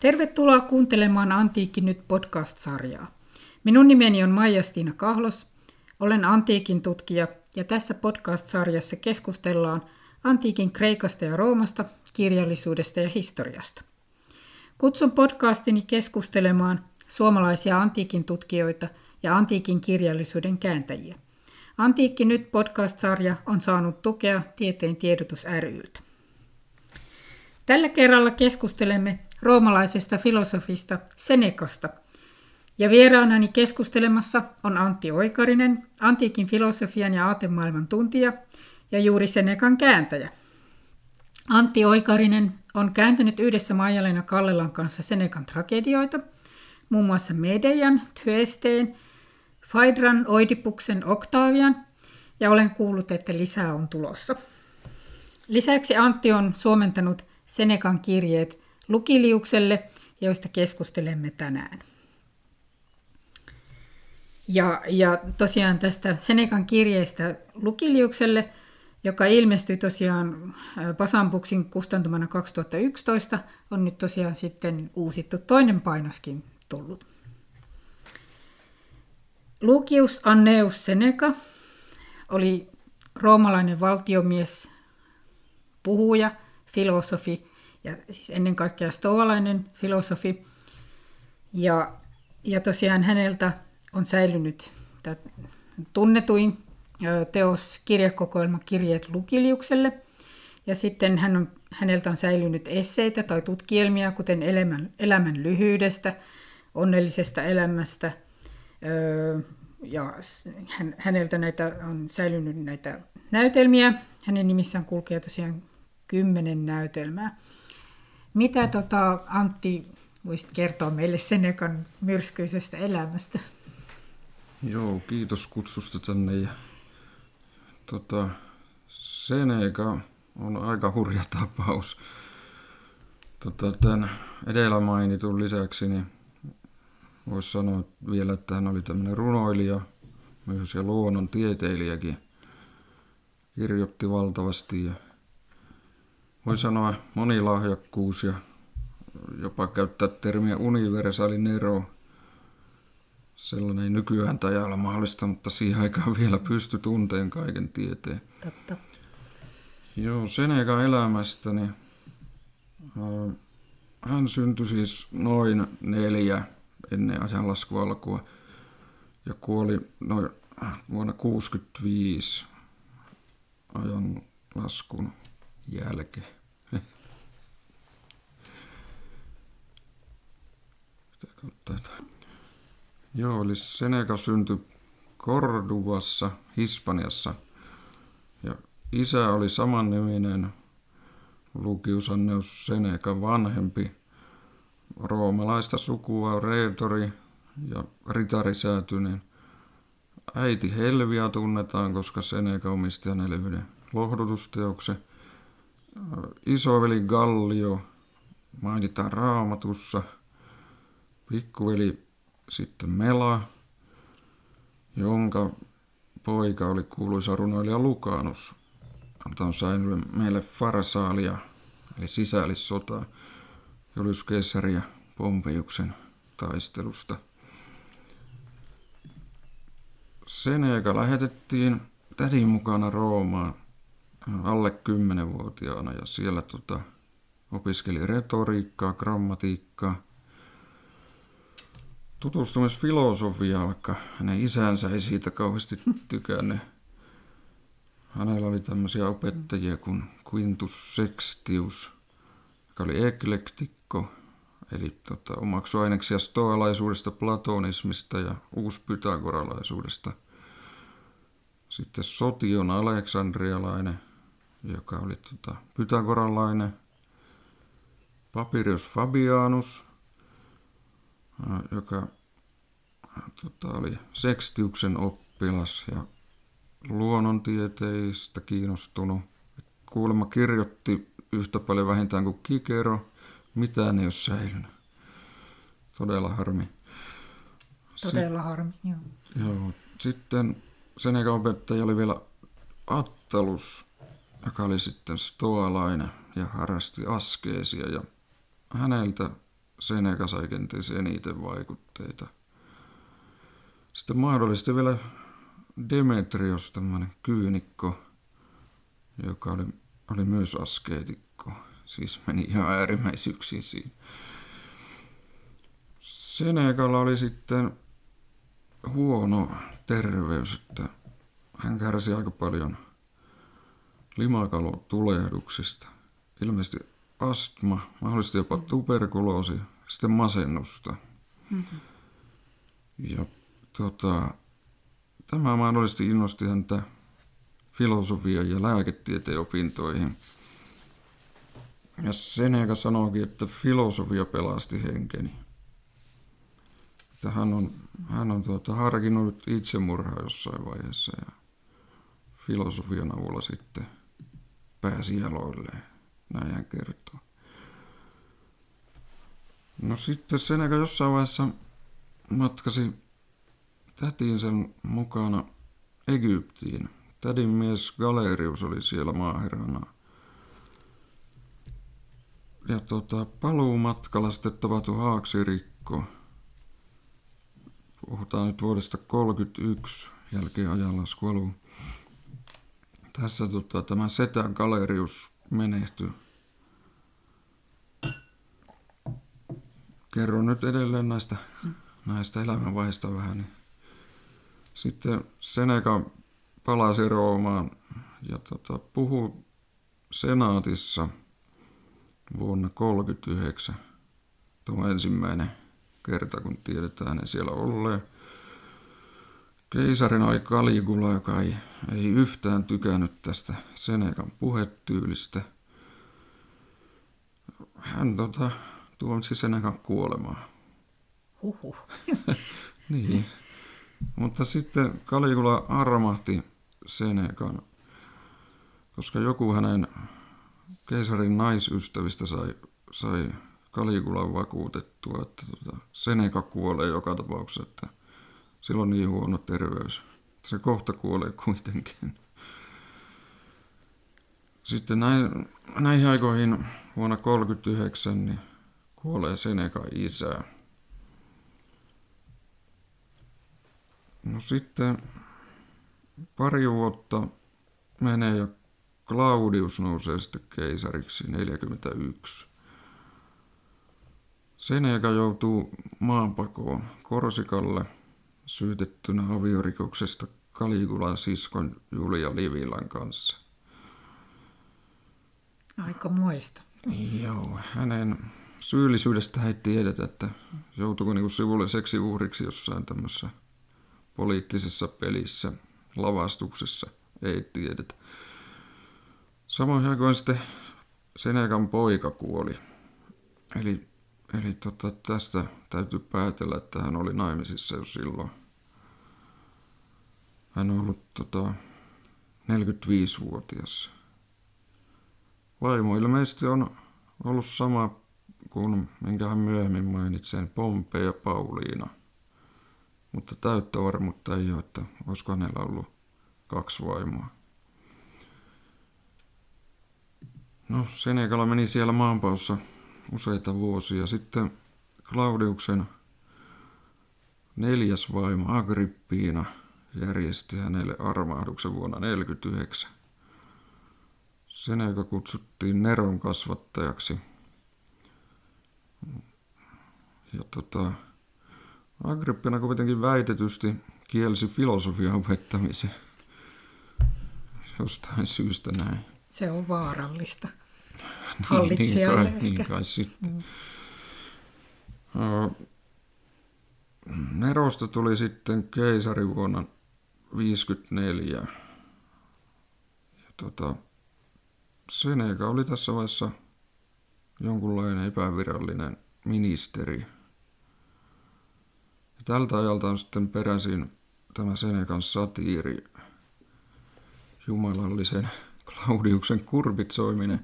Tervetuloa kuuntelemaan Antiikki nyt podcast-sarjaa. Minun nimeni on Maija-Stiina Kahlos. Olen antiikin tutkija ja tässä podcast-sarjassa keskustellaan antiikin Kreikasta ja Roomasta, kirjallisuudesta ja historiasta. Kutsun podcastini keskustelemaan suomalaisia antiikin tutkijoita ja antiikin kirjallisuuden kääntäjiä. Antiikki nyt podcast-sarja on saanut tukea Tieteen tiedotus ryltä. Tällä kerralla keskustelemme roomalaisesta filosofista Senekasta. Ja vieraanani keskustelemassa on Antti Oikarinen, antiikin filosofian ja aatemaailman tuntija ja juuri Senekan kääntäjä. Antti Oikarinen on kääntänyt yhdessä Maija-Leena Kallelan kanssa Senekan tragedioita, muun muassa Medejan, Tyesteen, Faidran, Oidipuksen, Octavian, ja olen kuullut, että lisää on tulossa. Lisäksi Antti on suomentanut Senekan kirjeet Lukiliukselle, joista keskustelemme tänään. Ja, ja tosiaan tästä Senekan kirjeestä Lukiliukselle, joka ilmestyi tosiaan Pasampuksin kustantamana 2011, on nyt tosiaan sitten uusittu toinen painoskin tullut. Lucius Anneus Seneca oli roomalainen valtiomies, puhuja, filosofi ja siis ennen kaikkea stoalainen filosofi. Ja, ja tosiaan häneltä on säilynyt tunnetuin teos kirjakokoelma Kirjeet Lukiliukselle. Ja sitten hän on, häneltä on säilynyt esseitä tai tutkielmia, kuten elämän, elämän lyhyydestä, onnellisesta elämästä. Ja hän, häneltä näitä on säilynyt näitä näytelmiä. Hänen nimissään kulkee tosiaan kymmenen näytelmää. Mitä tota, Antti voisit kertoa meille Senekan myrskyisestä elämästä? Joo, kiitos kutsusta tänne. Ja, tota, Seneca on aika hurja tapaus. Tota, tämän edellä mainitun lisäksi niin voisi sanoa vielä, että hän oli tämmöinen runoilija myös ja luonnon tieteilijäkin. Kirjoitti valtavasti ja voi sanoa monilahjakkuus ja jopa käyttää termiä universaali nero. Sellainen ei nykyään tai olla mahdollista, mutta siihen aikaan vielä pysty tunteen kaiken tieteen. Totta. Joo, Senekan elämästä, niin äh, hän syntyi siis noin neljä ennen ajanlaskun alkua ja kuoli noin vuonna 65 ajanlaskun jälkeen. Joo, eli Seneca syntyi Corduvassa, Hispaniassa. Ja isä oli samanniminen Lucius Anneus Seneca vanhempi, roomalaista sukua Reetori ja ritarisäätyinen. Äiti Helvia tunnetaan, koska Seneca omisti hänelle yhden lohdutusteoksen. Isoveli Gallio mainitaan raamatussa. Pikkuveli sitten Mela, jonka poika oli kuuluisa runoilija Lukanus. Anta on saanut meille Farsaalia, eli sisällissota, Julius Caesar ja Pompeiuksen taistelusta. Seneca lähetettiin tädin mukana Roomaan alle 10-vuotiaana ja siellä tota, opiskeli retoriikkaa, grammatiikkaa, tutustumisfilosofiaa, vaikka hänen isänsä ei siitä kauheasti tykännyt. Hänellä oli tämmöisiä opettajia kuin Quintus Sextius, joka oli eklektikko, eli tota, omaksui aineksia stoalaisuudesta, platonismista ja uuspythagoralaisuudesta. Sitten Sotion aleksandrialainen, joka oli tota, pythagoralainen. Papirius Fabianus, joka tota, oli Sextiuksen oppilas ja luonnontieteistä kiinnostunut. Kuulemma kirjoitti yhtä paljon vähintään kuin Kikero. Mitään ei ole säilynyt. Todella harmi. Todella harmi, joo. Joo. Sitten Senekan opettaja oli vielä Attalus, joka oli sitten stoalainen ja harrasti askeesia. Ja häneltä Seneca sai kenties eniten vaikutteita. Sitten mahdollisesti vielä Demetrios, tämmöinen kyynikko, joka oli, oli myös askeetikko. Siis meni ihan äärimmäisyyksiin siinä. Senekalla oli sitten huono terveys, että hän kärsi aika paljon limakalotulehduksista. Ilmeisesti astma, mahdollisesti jopa tuberkuloosi, sitten masennusta. Mm-hmm. Ja tota, tämä mahdollisesti innosti häntä filosofia- ja lääketieteen opintoihin. Ja Seneca sanoikin, että filosofia pelasti henkeni. Että hän on, hän on tuota, harkinnut itsemurhaa jossain vaiheessa ja filosofian avulla sitten pääsi jaloilleen. Näin hän kertoo. No sitten Seneca jossain vaiheessa matkasi tätiin sen mukana Egyptiin. Tädin mies Galerius oli siellä maaherrana. Ja tota, paluumatkalla sitten tapahtui haaksirikko. Puhutaan nyt vuodesta 31 jälkeen ajanlasku Tässä tota, tämä setä Galerius menehtyi. Kerron nyt edelleen näistä, näistä elämänvaiheista vähän. Niin sitten Seneca palasi Roomaan ja tota, puhui senaatissa vuonna 1939. Tuo ensimmäinen kerta, kun tiedetään hänen siellä olleen. Keisarin oli Caligula, joka ei, ei yhtään tykännyt tästä Senekan puhetyylistä. Hän tota, tuomitsi Senekan kuolemaan. Huhhuh. niin. Mutta sitten Caligula armahti Senekan, koska joku hänen keisarin naisystävistä sai, sai Caligulan vakuutettua, että tota, Seneca kuolee joka tapauksessa, että sillä on niin huono terveys. Se kohta kuolee kuitenkin. Sitten näin, näihin aikoihin vuonna 1939 niin kuolee Seneca isä. No sitten pari vuotta menee ja Claudius nousee sitten keisariksi 41. Seneca joutuu maanpakoon Korsikalle syytettynä aviorikoksesta Kaligulan siskon Julia Livilan kanssa. Aika muista. Joo, hänen syyllisyydestä ei tiedetä, että joutuiko niinku sivulle seksiuhriksi jossain tämmöisessä poliittisessa pelissä, lavastuksessa, ei tiedetä. Samoin aikoin sitten Senekan poika kuoli. Eli, eli tota, tästä täytyy päätellä, että hän oli naimisissa jo silloin. Hän on ollut tota, 45-vuotias. Vaimo ilmeisesti on ollut sama kuin minkä hän myöhemmin mainitsen, Pompe ja Pauliina. Mutta täyttä varmuutta ei ole, että olisiko hänellä ollut kaksi vaimoa. No, Senekala meni siellä maanpaussa useita vuosia. Sitten Claudiuksen neljäs vaimo Agrippiina järjesti hänelle armahduksen vuonna 1949. Seneka kutsuttiin Neron kasvattajaksi. Ja tota, Agrippina kuitenkin väitetysti kielsi filosofian opettamisen. Jostain syystä näin. Se on vaarallista hallitsijalle niin, niin kai, Niin kai sitten. Mm. Nerosta tuli sitten keisari vuonna 1954. Ja tota, Seneca oli tässä vaiheessa jonkunlainen epävirallinen ministeri. Tältä ajalta on sitten peräisin tämä Senekan satiiri, jumalallisen Claudiuksen kurpitsoiminen,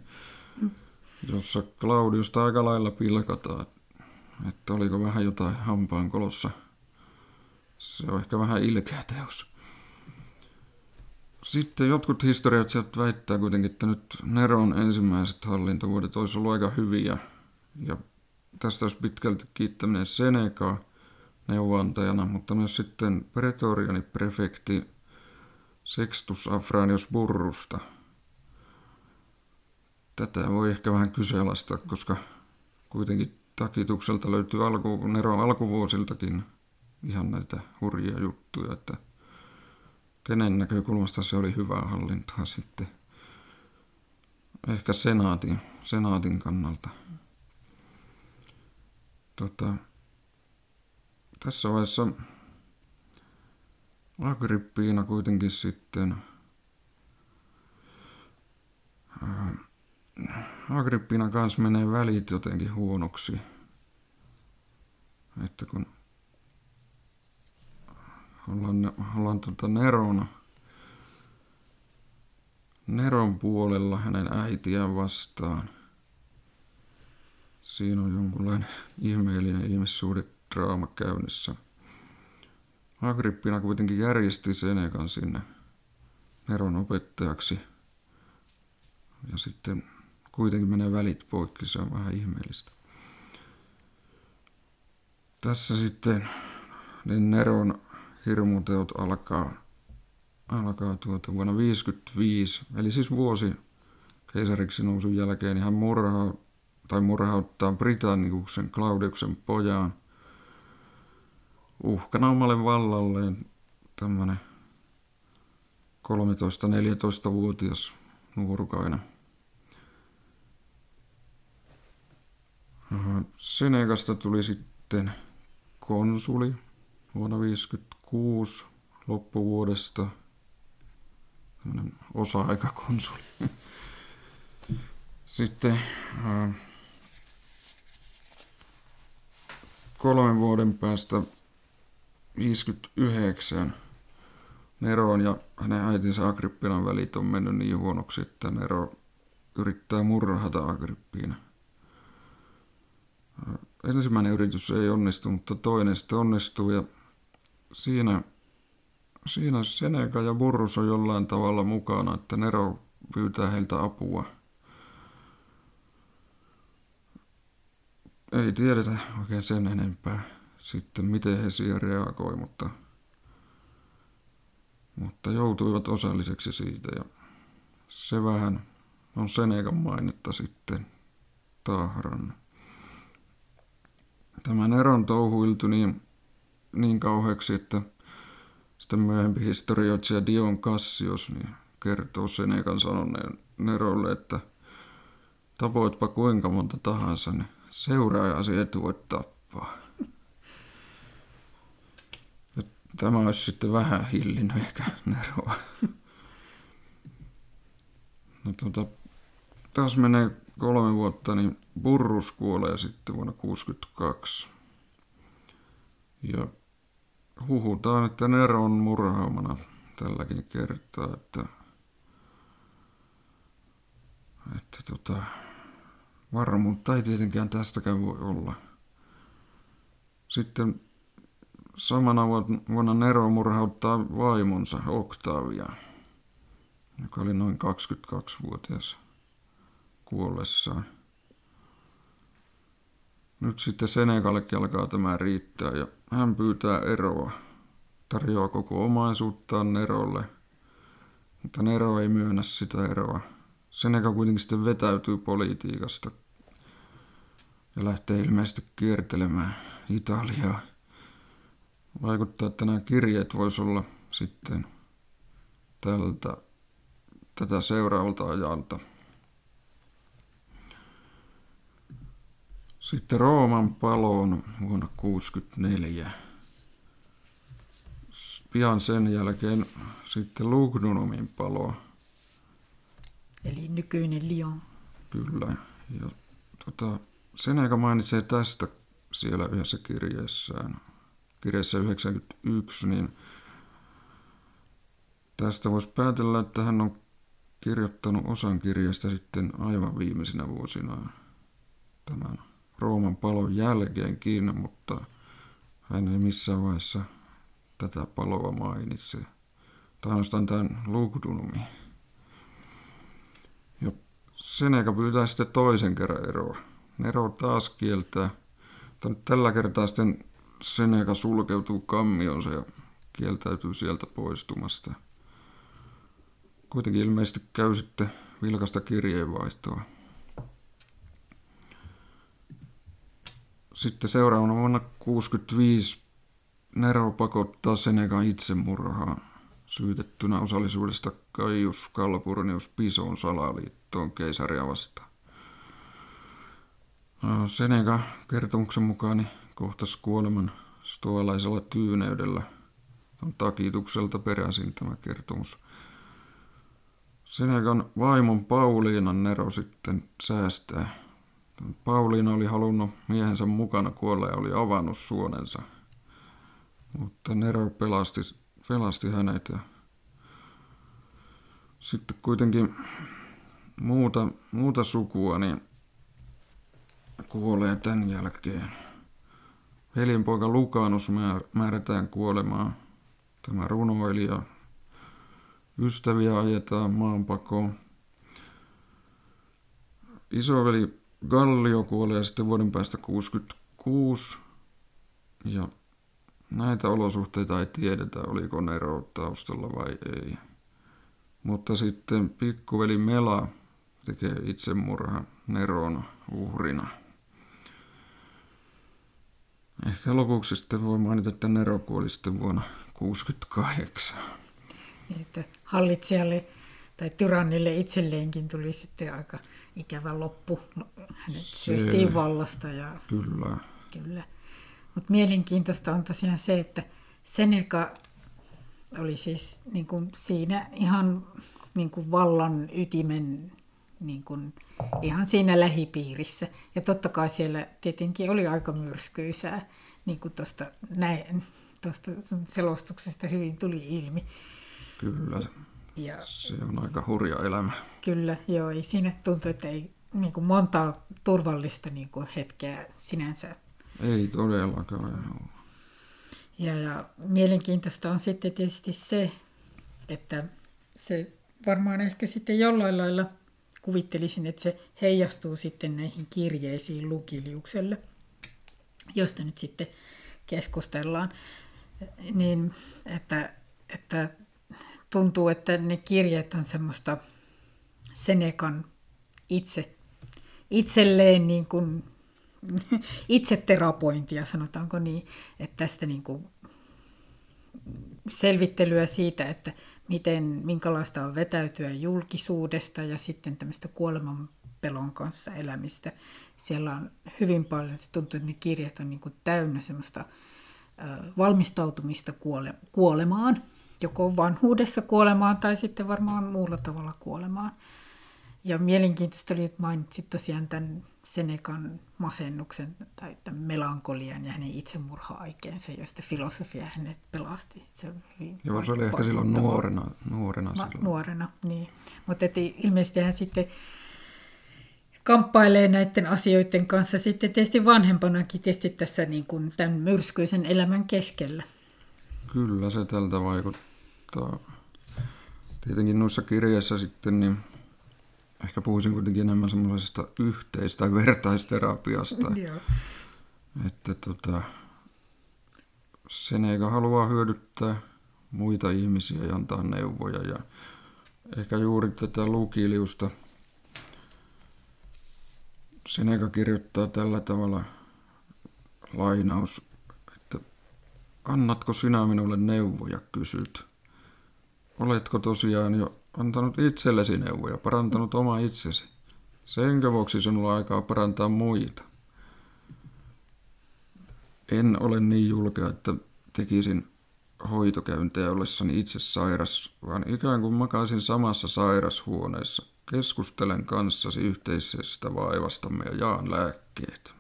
jossa Claudiusta aika lailla pilkataan, että oliko vähän jotain hampaan kolossa. Se on ehkä vähän ilkeä teos. Sitten jotkut historiat väittää kuitenkin, että nyt Neron ensimmäiset hallintovuodet olisi ollut aika hyviä ja tästä olisi pitkälti kiittäminen Seneca neuvontajana, mutta myös sitten Pretoriani prefekti Sextus Afranius Burrusta. Tätä voi ehkä vähän kyseenalaistaa, koska kuitenkin takitukselta löytyy alku, Neron alkuvuosiltakin ihan näitä hurjia juttuja, että kenen näkökulmasta se oli hyvää hallintaa sitten. Ehkä senaatin, senaatin kannalta. Tota, tässä vaiheessa Agrippiina kuitenkin sitten Agrippina kanssa menee välit jotenkin huonoksi. Että kun ollaan, ollaan tuota Neron, Neron puolella hänen äitiään vastaan. Siinä on jonkunlainen ihmeellinen ihmissuhdedraama käynnissä. Agrippina kuitenkin järjesti Senekan sinne Neron opettajaksi. Ja sitten kuitenkin menee välit poikki, se on vähän ihmeellistä. Tässä sitten niin Neron hirmuteot alkaa, alkaa tuota vuonna 55, eli siis vuosi keisariksi nousun jälkeen, niin hän murhaa, tai murhauttaa Britanniuksen Claudiuksen pojaan uhkana omalle vallalleen tämmönen 13-14-vuotias nuorukainen. Senegasta tuli sitten konsuli vuonna 1956 loppuvuodesta. Tämmöinen osa-aikakonsuli. Sitten äh, kolmen vuoden päästä 59 Neron ja hänen äitinsä Agrippinan välit on mennyt niin huonoksi, että Nero yrittää murhata Agrippina ensimmäinen yritys ei onnistu, mutta toinen sitten onnistuu ja siinä, siinä Seneca ja Burrus on jollain tavalla mukana, että Nero pyytää heiltä apua. Ei tiedetä oikein sen enempää sitten, miten he siihen reagoi, mutta, mutta joutuivat osalliseksi siitä ja se vähän on Senekan mainetta sitten tahrannut tämän eron touhuiltu niin, niin kauheaksi, että sitten myöhempi historioitsija Dion Cassius niin kertoo Senekan sanoneen Nerolle, että tapoitpa kuinka monta tahansa, niin seuraajasi et voi tappaa. Ja tämä olisi sitten vähän hillinnyt ehkä Neroa. No tuota, taas menee kolme vuotta, niin Burrus kuolee sitten vuonna 1962. Ja huhutaan, että Nero on murhaamana tälläkin kertaa, että, että tota, varmuutta ei tietenkään tästäkään voi olla. Sitten samana vuonna Nero murhauttaa vaimonsa Octavia, joka oli noin 22-vuotias kuollessaan. Nyt sitten Senegallekin alkaa tämä riittää ja hän pyytää eroa. Tarjoaa koko omaisuuttaan Nerolle, mutta Nero ei myönnä sitä eroa. Senegal kuitenkin sitten vetäytyy politiikasta ja lähtee ilmeisesti kiertelemään Italiaa. Vaikuttaa, että nämä kirjeet voisi olla sitten tältä, tätä seuraavalta ajalta. Sitten Rooman paloon vuonna 1964. Pian sen jälkeen sitten Lugnunumin palo. Eli nykyinen Lyon. Kyllä. Ja tota, aika mainitsee tästä siellä yhdessä kirjeessään, kirjeessä 91, niin tästä voisi päätellä, että hän on kirjoittanut osan kirjasta sitten aivan viimeisinä vuosina tämän Rooman palon jälkeenkin, mutta hän ei missään vaiheessa tätä paloa mainitse. Tai ainoastaan tämän Lugdunumi. Ja Seneca pyytää sitten toisen kerran eroa. Nero taas kieltää tällä kertaa sitten Seneca sulkeutuu kammionsa ja kieltäytyy sieltä poistumasta. Kuitenkin ilmeisesti käy sitten vilkasta kirjeenvaihtoa. Sitten seuraavana vuonna 1965 Nero pakottaa Senekan itsemurhaan syytettynä osallisuudesta Kaius Calpurnius Pison salaliittoon keisaria vastaan. Seneca kertomuksen mukaan niin kohtasi kuoleman stoalaisella tyyneydellä. On takitukselta peräisin tämä kertomus. Senekan vaimon Pauliinan Nero sitten säästää. Pauliina oli halunnut miehensä mukana kuolla ja oli avannut suonensa. Mutta Nero pelasti, pelasti hänet ja sitten kuitenkin muuta, muuta sukua niin kuolee tämän jälkeen. Veljenpoika Lukanus määrätään kuolemaan. Tämä runoilija. Ystäviä ajetaan maanpakoon. Isoveli Gallio kuolee sitten vuoden päästä 66. Ja näitä olosuhteita ei tiedetä, oliko Nero taustalla vai ei. Mutta sitten pikkuveli Mela tekee itsemurha Neron uhrina. Ehkä lopuksi sitten voi mainita, että Nero kuoli sitten vuonna 1968. Että hallitsijalle tai tyrannille itselleenkin tuli sitten aika ikävä loppu. Hänet syöstiin vallasta. Ja... Kyllä. Kyllä. Mutta mielenkiintoista on tosiaan se, että Seneca oli siis niin kuin siinä ihan niin kuin vallan ytimen niin kuin ihan siinä lähipiirissä. Ja totta kai siellä tietenkin oli aika myrskyisää, niin kuin tuosta, näin, tuosta selostuksesta hyvin tuli ilmi. Kyllä, ja, se on aika hurja elämä. Kyllä, joo, ei siinä tuntuu, että ei niin kuin montaa turvallista niin kuin hetkeä sinänsä. Ei todellakaan. Ja, ja mielenkiintoista on sitten tietysti se, että se varmaan ehkä sitten jollain lailla kuvittelisin, että se heijastuu sitten näihin kirjeisiin Lukiliukselle, josta nyt sitten keskustellaan. Niin, että, että tuntuu, että ne kirjeet on semmoista Senekan itse, itselleen niin kuin, itseterapointia, sanotaanko niin, että tästä niin kuin selvittelyä siitä, että miten, minkälaista on vetäytyä julkisuudesta ja sitten tämmöistä kuoleman pelon kanssa elämistä. Siellä on hyvin paljon, se tuntuu, että ne kirjat on niin kuin täynnä semmoista valmistautumista kuole, kuolemaan, joko vanhuudessa kuolemaan tai sitten varmaan muulla tavalla kuolemaan. Ja mielenkiintoista oli, että mainitsit tosiaan tämän Senekan masennuksen tai tämän melankolian ja hänen itsemurha-aikeensa, josta filosofia hänet pelasti. Se on hyvin Joo, se oli ehkä silloin nuorena. Nuorena, Ma, silloin. nuorena niin. Mutta ilmeisesti hän sitten kamppailee näiden asioiden kanssa sitten tietysti vanhempanakin tietysti tässä niin kuin tämän myrskyisen elämän keskellä. Kyllä se tältä vaikuttaa. Tietenkin noissa kirjeissä sitten niin ehkä puhuisin kuitenkin enemmän semmoisesta yhteis- tai vertaisterapiasta. Joo. Että tota, Seneca haluaa hyödyttää muita ihmisiä ja antaa neuvoja. Ja ehkä juuri tätä lukiliusta Seneca kirjoittaa tällä tavalla lainaus, että annatko sinä minulle neuvoja, kysyt. Oletko tosiaan jo antanut itsellesi neuvoja, parantanut oma itsesi. Senkö vuoksi sinulla aikaa parantaa muita? En ole niin julkea, että tekisin hoitokäyntejä ollessani itse sairas, vaan ikään kuin makaisin samassa sairashuoneessa. Keskustelen kanssasi yhteisestä vaivastamme ja jaan lääkkeet.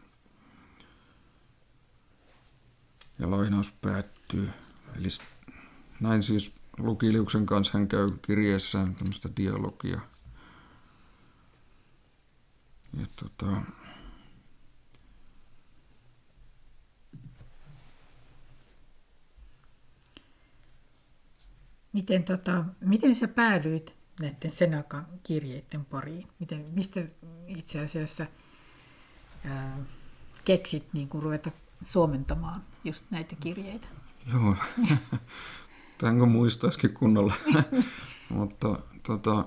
Ja lainaus päättyy. Eli näin siis Lukiliuksen kanssa hän käy kirjeessään tämmöistä dialogia. Ja tota, Miten, tota, miten sä päädyit näiden Senakan kirjeiden pariin? Miten, mistä itse asiassa ää, keksit niin kuin ruveta suomentamaan just näitä kirjeitä? Joo, tämänko muistaisikin kunnolla. Mutta tota,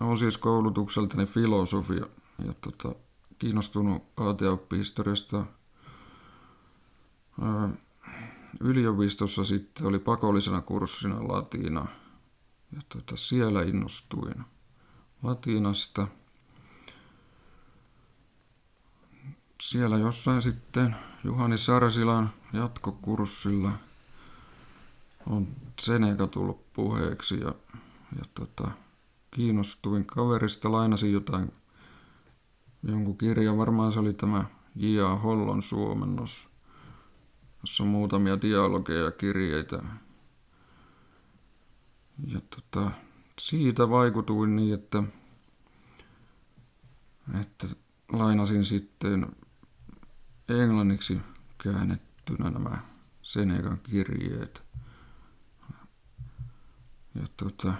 olen siis koulutukseltani filosofia ja tota, kiinnostunut aateoppihistoriasta. Yliopistossa sitten oli pakollisena kurssina latina ja tota, siellä innostuin latinasta. Siellä jossain sitten Juhani Sarsilan jatkokurssilla on Seneca tullut puheeksi ja, ja tota, kiinnostuin kaverista, lainasin jotain, jonkun kirjan, varmaan se oli tämä J.A. Hollon suomennos, jossa on muutamia dialogeja ja kirjeitä. Ja tota, siitä vaikutuin niin, että, että lainasin sitten englanniksi käännettynä nämä Senekan kirjeet. Ja tota,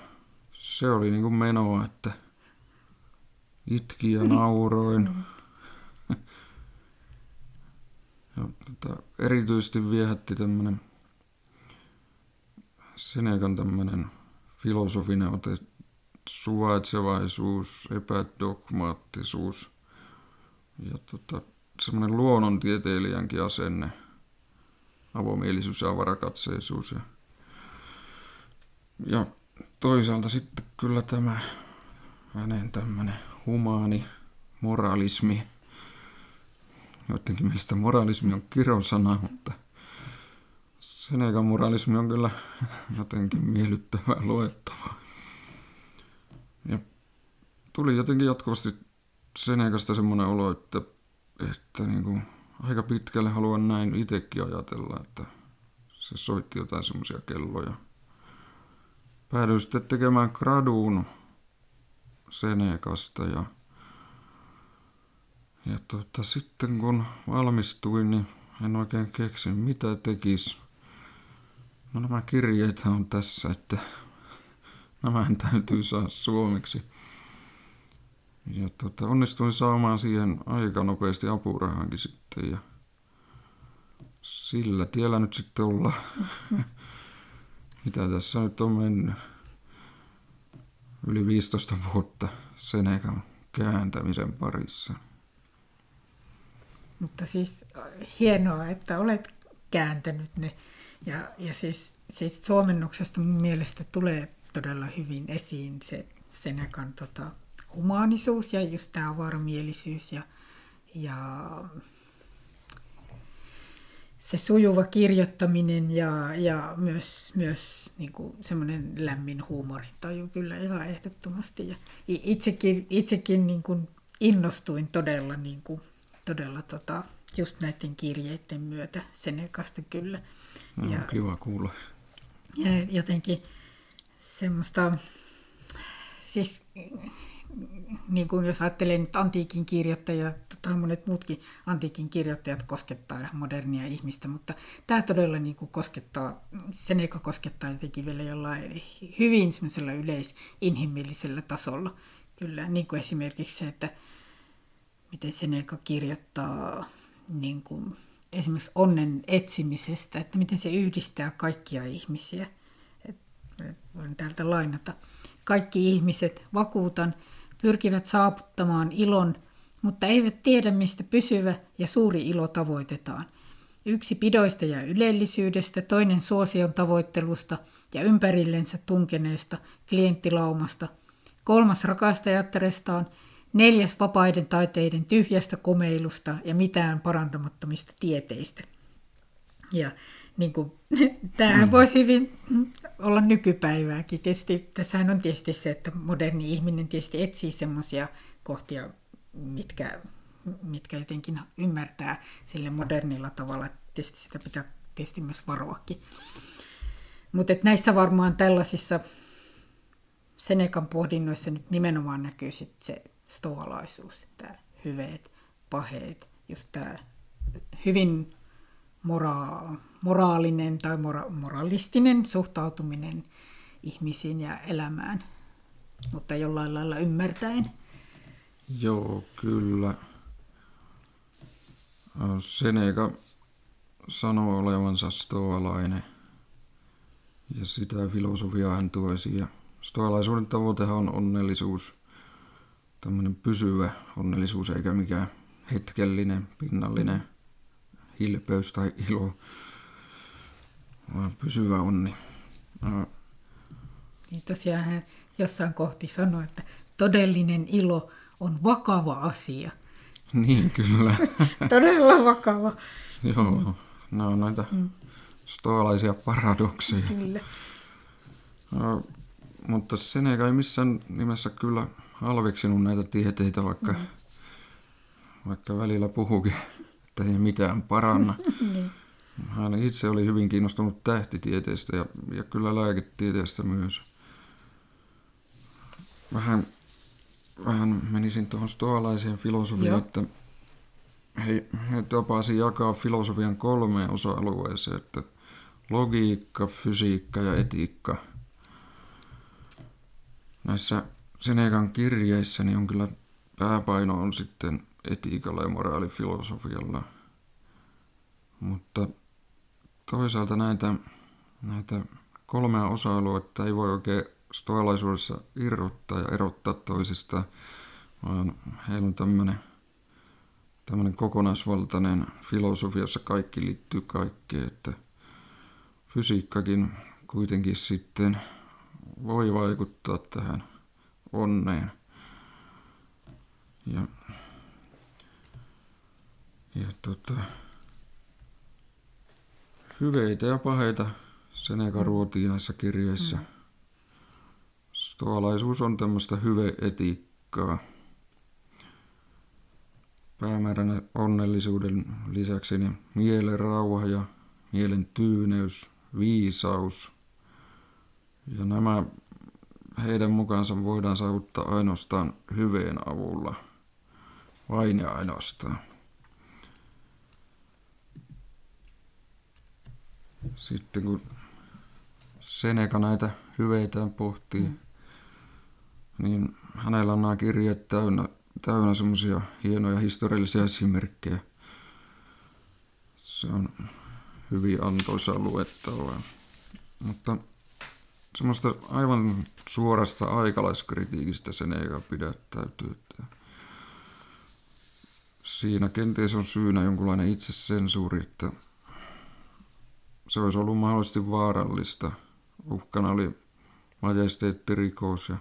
se oli niin kuin menoa, että itki ja nauroin. Ja tota, erityisesti viehätti tämmöinen Senekan tämmöinen filosofinen ote, suvaitsevaisuus, epädogmaattisuus ja tota, semmoinen luonnontieteilijänkin asenne, avomielisyys ja avarakatseisuus. Ja, ja toisaalta sitten kyllä tämä hänen tämmöinen humaani moralismi, joidenkin mielestä moralismi on kirosana, mutta Senekan moralismi on kyllä jotenkin miellyttävää luettavaa. Ja tuli jotenkin jatkuvasti Senekasta semmoinen olo, että, että niin kuin aika pitkälle haluan näin itsekin ajatella, että se soitti jotain semmoisia kelloja – päädyin sitten tekemään graduun Senekasta ja, ja tota, sitten kun valmistuin, niin en oikein keksi mitä tekis. No nämä kirjeet on tässä, että nämä täytyy saada suomeksi. Ja tota, onnistuin saamaan siihen aika nopeasti apurahankin sitten ja sillä tiellä nyt sitten ollaan. mitä tässä nyt on mennyt, yli 15 vuotta Senekan kääntämisen parissa. Mutta siis hienoa, että olet kääntänyt ne. Ja, ja siis, siis suomennuksesta mun mielestä tulee todella hyvin esiin se Senekan tota, humaanisuus ja just tämä avaramielisyys ja, ja se sujuva kirjoittaminen ja, ja myös, myös niin kuin semmoinen lämmin huumorintaju kyllä ihan ehdottomasti. Ja itsekin, itsekin niin kuin innostuin todella, niin kuin, todella tota, just näiden kirjeiden myötä Senekasta kyllä. No, ja, kiva kuulla. Ja jotenkin semmoista, siis niin kuin jos ajattelee nyt antiikin kirjoittajia, tai monet muutkin antiikin kirjoittajat koskettaa modernia ihmistä, mutta tämä todella niin kuin koskettaa, Seneca koskettaa jotenkin vielä jollain hyvin semmoisella yleisinhimillisellä tasolla. Kyllä, niin kuin esimerkiksi se, että miten Seneca kirjoittaa niin kuin esimerkiksi onnen etsimisestä, että miten se yhdistää kaikkia ihmisiä. voin täältä lainata. Kaikki ihmiset, vakuutan, pyrkivät saavuttamaan ilon, mutta eivät tiedä, mistä pysyvä ja suuri ilo tavoitetaan. Yksi pidoista ja ylellisyydestä, toinen suosion tavoittelusta ja ympärillensä tunkeneesta klienttilaumasta, kolmas rakastajattarestaan, neljäs vapaiden taiteiden tyhjästä komeilusta ja mitään parantamattomista tieteistä. Ja niin kuin, tämähän mm. voisi hyvin olla nykypäivääkin. Tietysti, tässähän on tietysti se, että moderni ihminen tietysti etsii semmoisia kohtia, mitkä, mitkä jotenkin ymmärtää sille modernilla tavalla. Tietysti sitä pitää tietysti myös varoakin. Mutta näissä varmaan tällaisissa Senekan pohdinnoissa nyt nimenomaan näkyy sit se stoalaisuus, tämä hyveet, paheet, just tämä hyvin mora- moraalinen tai mora- moralistinen suhtautuminen ihmisiin ja elämään, mutta jollain lailla ymmärtäen. Joo, kyllä. Seneca sanoo olevansa stoalainen ja sitä filosofiaa hän tuo esiin. Stoalaisuuden tavoitehan on onnellisuus, tämmöinen pysyvä onnellisuus eikä mikään hetkellinen, pinnallinen hilpeys tai ilo, vaan pysyvä onni. Niin tosiaan hän jossain kohti sanoi, että todellinen ilo on vakava asia. Niin, kyllä. Todella vakava. Joo, mm. nämä on näitä mm. stoalaisia paradokseja. Kyllä. No, mutta Seneca ei missään nimessä kyllä halveksinut näitä tieteitä, vaikka, mm. vaikka välillä puhukin, että ei mitään paranna. niin. Hän itse oli hyvin kiinnostunut tähtitieteestä ja, ja kyllä lääketieteestä myös. Vähän, vähän menisin tuohon stoalaiseen filosofiaan, että he, he tapasi jakaa filosofian kolmeen osa-alueeseen, että logiikka, fysiikka ja etiikka. Näissä Senekan kirjeissä niin on kyllä pääpaino on sitten etiikalla ja moraalifilosofialla. Mutta toisaalta näitä, näitä kolmea osa-aluetta ei voi oikein stoalaisuudessa irrottaa ja erottaa toisista, vaan heillä on tämmöinen tämmöinen kokonaisvaltainen filosofia, jossa kaikki liittyy kaikkeen, että fysiikkakin kuitenkin sitten voi vaikuttaa tähän onneen. Ja, ja tota, hyveitä ja paheita Seneca ruotiin näissä kirjeissä. Mm. Stoalaisuus on tämmöistä hyveetiikkaa päämääränä onnellisuuden lisäksi niin mielen rauha ja mielen tyyneys, viisaus. Ja nämä heidän mukaansa voidaan saavuttaa ainoastaan hyveen avulla, vain ja ainoastaan. Sitten kun Seneca näitä hyveitään pohtii, mm. niin hänellä on nämä kirjeet täynnä täynnä semmoisia hienoja historiallisia esimerkkejä. Se on hyvin antoisaa luettavaa. Mutta semmoista aivan suorasta aikalaiskritiikistä sen ei pidättäytyy. Siinä kenties on syynä jonkunlainen itsesensuuri, että se olisi ollut mahdollisesti vaarallista. Uhkana oli majesteettirikos ja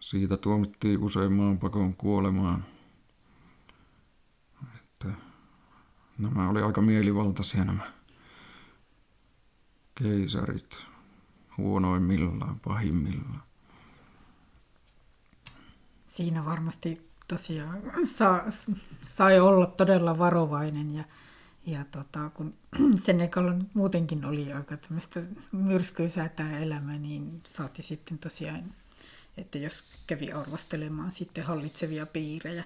siitä tuomittiin usein maanpakon kuolemaan. Että nämä oli aika mielivaltaisia nämä keisarit huonoimmillaan, pahimmillaan. Siinä varmasti tosiaan sa, sai olla todella varovainen ja, ja tota, kun Senekalla muutenkin oli aika tämmöistä myrskyisää tämä elämä, niin saati sitten tosiaan että jos kävi arvostelemaan sitten hallitsevia piirejä.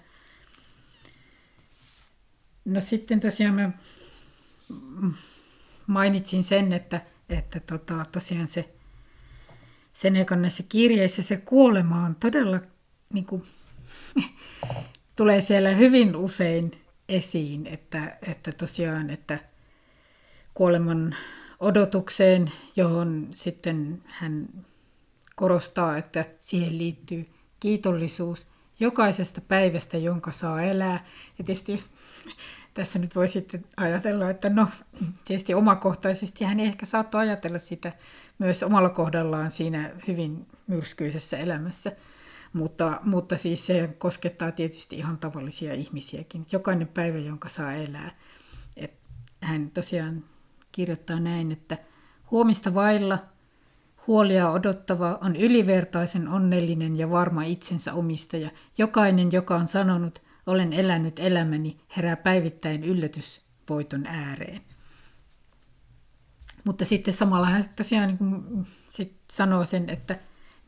No sitten tosiaan mä mainitsin sen, että, että tota, tosiaan se Senekan näissä kirjeissä se kuolema on todella niin kuin, tulee siellä hyvin usein esiin, että, että tosiaan, että kuoleman odotukseen, johon sitten hän korostaa, että siihen liittyy kiitollisuus jokaisesta päivästä, jonka saa elää. Ja tietysti tässä nyt voi sitten ajatella, että no tietysti omakohtaisesti hän ehkä saattoi ajatella sitä myös omalla kohdallaan siinä hyvin myrskyisessä elämässä. Mutta, mutta siis se koskettaa tietysti ihan tavallisia ihmisiäkin. Jokainen päivä, jonka saa elää. Et hän tosiaan kirjoittaa näin, että huomista vailla – Huolia odottava on ylivertaisen onnellinen ja varma itsensä omistaja. Jokainen, joka on sanonut, olen elänyt elämäni, herää päivittäin yllätysvoiton ääreen. Mutta sitten samalla hän tosiaan niin sit sanoo sen, että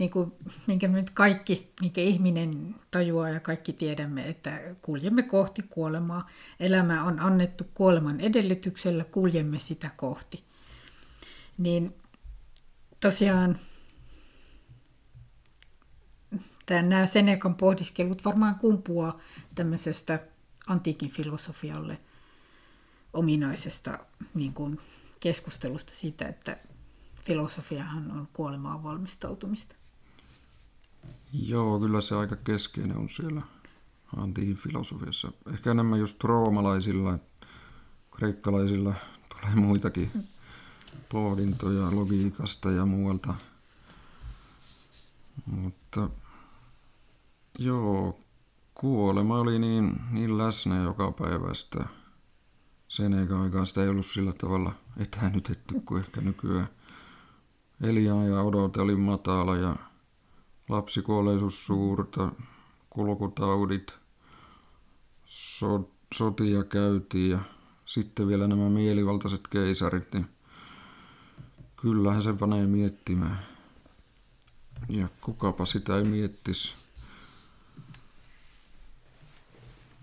niin kuin, minkä me nyt kaikki, minkä ihminen tajuaa ja kaikki tiedämme, että kuljemme kohti kuolemaa. Elämä on annettu kuoleman edellytyksellä, kuljemme sitä kohti. Niin tosiaan nämä Senekan pohdiskelut varmaan kumpuaa tämmöisestä antiikin filosofialle ominaisesta niin kuin keskustelusta siitä, että filosofiahan on kuolemaan valmistautumista. Joo, kyllä se aika keskeinen on siellä antiikin filosofiassa. Ehkä enemmän just roomalaisilla, kreikkalaisilla tulee muitakin pohdintoja logiikasta ja muualta. Mutta joo, kuolema oli niin, niin läsnä joka päivästä. Sen eikä aikaan sitä ei ollut sillä tavalla etänytetty kuin ehkä nykyään. ja odote oli matala ja lapsikuolleisuus suurta, kulkutaudit, so, sotia käytiin ja sitten vielä nämä mielivaltaiset keisarit, niin kyllähän se panee miettimään. Ja kukapa sitä ei miettisi.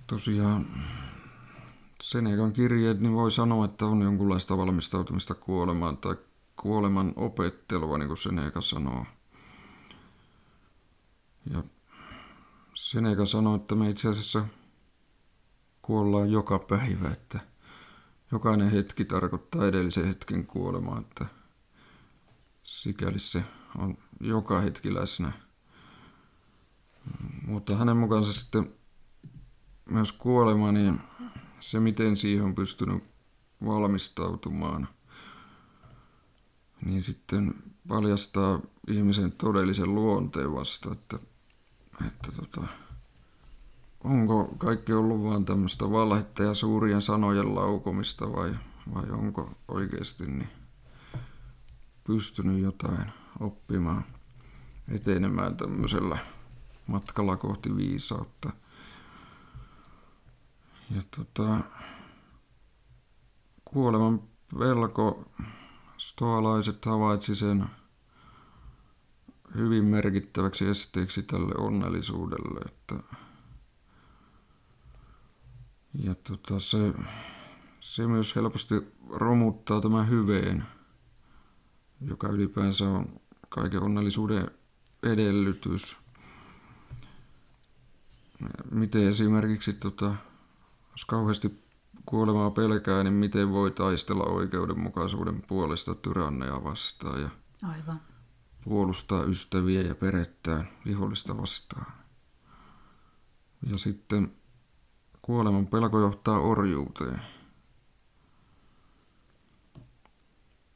Tosiaan Senekan kirjeet, niin voi sanoa, että on jonkunlaista valmistautumista kuolemaan tai kuoleman opettelua, niin kuin Seneca sanoo. Ja Seneca sanoo, että me itse asiassa kuollaan joka päivä, että jokainen hetki tarkoittaa edellisen hetken kuolemaa, että sikäli se on joka hetki läsnä. Mutta hänen mukaansa sitten myös kuolema, niin se miten siihen on pystynyt valmistautumaan, niin sitten paljastaa ihmisen todellisen luonteen vasta, että, että tota, onko kaikki ollut vain tämmöistä valhetta ja suurien sanojen laukomista vai, vai onko oikeasti niin pystynyt jotain oppimaan, etenemään tämmöisellä matkalla kohti viisautta. Ja tota, kuoleman pelko, stoalaiset havaitsi sen hyvin merkittäväksi esteeksi tälle onnellisuudelle, että ja tota, se, se myös helposti romuttaa tämän hyveen, joka ylipäänsä on kaiken onnellisuuden edellytys. Miten esimerkiksi, tota, jos kauheasti kuolemaa pelkää, niin miten voi taistella oikeudenmukaisuuden puolesta tyranneja vastaan ja Aivan. Puolustaa ystäviä ja perettään vihollista vastaan. Ja sitten Kuoleman pelko johtaa orjuuteen.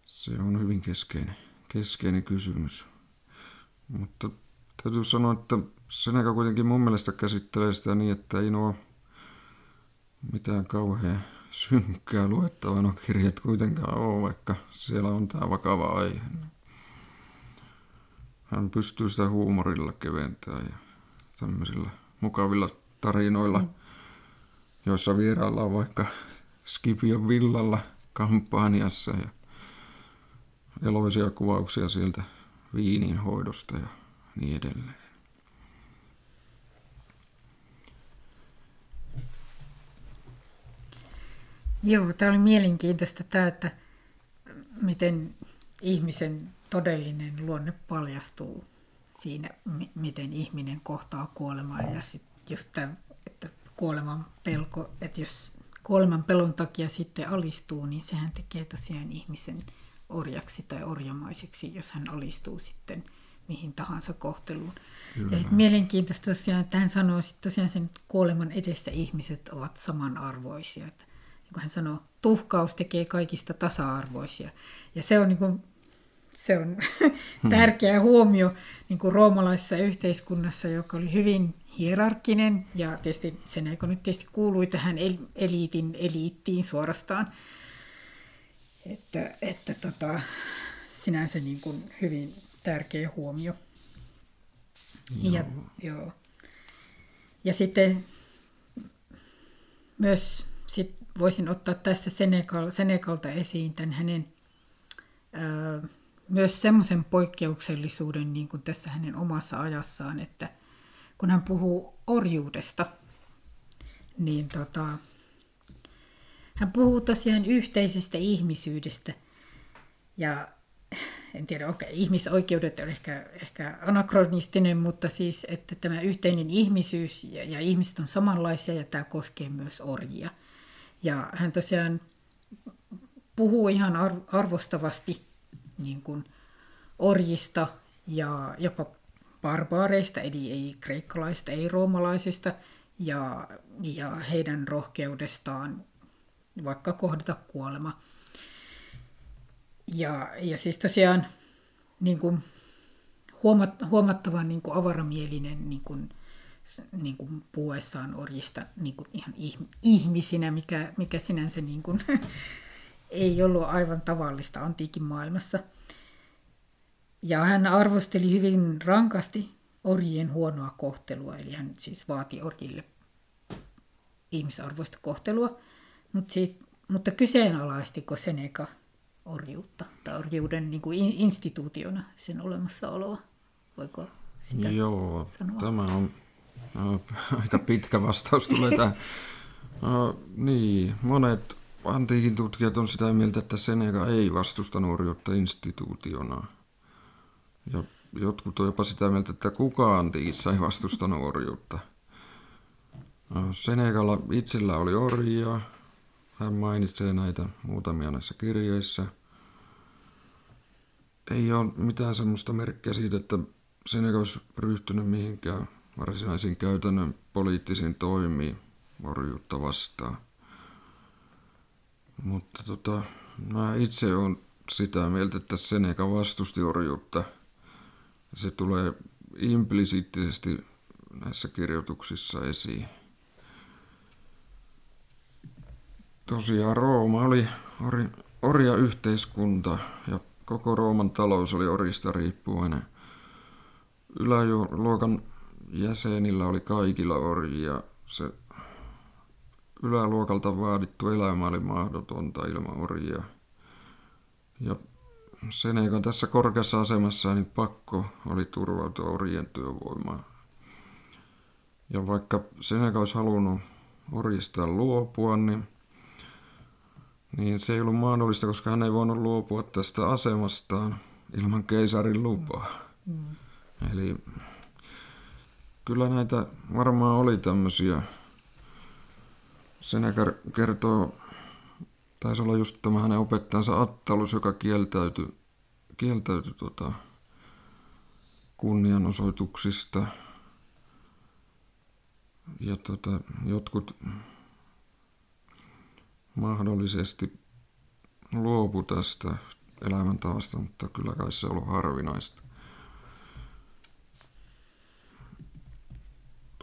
Se on hyvin keskeinen, keskeinen kysymys. Mutta täytyy sanoa, että Seneca kuitenkin mun mielestä käsittelee sitä niin, että ei nuo mitään kauhean synkkää luettavaa no kirjat kuitenkaan ole, vaikka siellä on tämä vakava aihe. Hän pystyy sitä huumorilla keventämään ja tämmöisillä mukavilla tarinoilla mm joissa vieraillaan vaikka Skipion villalla kampanjassa ja eloisia kuvauksia sieltä viinin hoidosta ja niin edelleen. Joo, tämä oli mielenkiintoista tämä, että miten ihmisen todellinen luonne paljastuu siinä, miten ihminen kohtaa kuolemaa ja sitten just tämä, että kuoleman pelko, että jos kuoleman pelon takia sitten alistuu, niin sehän tekee tosiaan ihmisen orjaksi tai orjamaiseksi, jos hän alistuu sitten mihin tahansa kohteluun. Kyllä. Ja sitten mielenkiintoista tosiaan, että hän sanoo sitten tosiaan sen, että kuoleman edessä ihmiset ovat samanarvoisia. Että, niin kuin hän sanoo, tuhkaus tekee kaikista tasa-arvoisia. Ja se on, niin kuin, se on hmm. tärkeä huomio niin kuin roomalaisessa yhteiskunnassa, joka oli hyvin hierarkkinen ja tietysti sen eikö nyt tietysti kuului tähän eliitin eliittiin suorastaan. Että, että tota, sinänsä niin kuin hyvin tärkeä huomio. Joo. Ja, joo. ja sitten myös sit voisin ottaa tässä Senegal, Senegalta esiin tämän hänen ää, myös semmoisen poikkeuksellisuuden niin kuin tässä hänen omassa ajassaan, että – kun hän puhuu orjuudesta, niin tota, hän puhuu tosiaan yhteisestä ihmisyydestä. Ja en tiedä, okei, okay, ihmisoikeudet on ehkä, ehkä anakronistinen, mutta siis, että tämä yhteinen ihmisyys ja, ja ihmiset on samanlaisia ja tämä koskee myös orjia. Ja hän tosiaan puhuu ihan arvostavasti niin kuin orjista ja jopa barbaareista, eli ei kreikkalaisista, ei roomalaisista, ja, ja heidän rohkeudestaan vaikka kohdata kuolema. Ja, ja siis tosiaan niin kuin huomat, huomattavan niin kuin avaramielinen niin kuin, niin kuin puhuessaan orjista niin kuin ihan ihmisinä, mikä, mikä sinänsä niin kuin, ei ollut aivan tavallista antiikin maailmassa. Ja hän arvosteli hyvin rankasti orjien huonoa kohtelua, eli hän siis vaati orjille ihmisarvoista kohtelua, mutta, siis, mutta kyseenalaistiko Seneca orjuutta tai orjuuden niin kuin instituutiona sen olemassaoloa? Voiko sitä Joo, sanoa? tämä on no, aika pitkä vastaus tulee tähän. No, niin, monet antiikin tutkijat on sitä mieltä, että Seneca ei vastusta orjuutta instituutiona. Ja jotkut on jopa sitä mieltä, että kukaan antiikissa ei vastusta orjuutta. No, Senegalla itsellä oli orjia, hän mainitsee näitä muutamia näissä kirjeissä. Ei ole mitään semmoista merkkiä siitä, että Seneca olisi ryhtynyt mihinkään varsinaisiin käytännön poliittisiin toimiin orjuutta vastaan. Mutta tota, mä itse olen sitä mieltä, että Seneca vastusti orjuutta. Se tulee implisiittisesti näissä kirjoituksissa esiin. tosiaan Rooma oli ori, orja-yhteiskunta ja koko Rooman talous oli orista riippuvainen. Yläluokan jäsenillä oli kaikilla orjia. Se yläluokalta vaadittu elämä oli mahdotonta ilman orjia. Ja Senekan tässä korkeassa asemassa niin pakko oli turvautua orjien työvoimaan. Ja vaikka Seneca olisi halunnut orjista luopua, niin niin se ei ollut mahdollista, koska hän ei voinut luopua tästä asemastaan ilman keisarin lupaa. Mm. Eli kyllä näitä varmaan oli tämmöisiä. Senä kertoo, taisi olla just tämä hänen opettajansa Attalus, joka kieltäytyi, kieltäytyi tota, kunnianosoituksista. Ja tota, jotkut mahdollisesti luopu tästä elämäntavasta, mutta kyllä kai se on ollut harvinaista.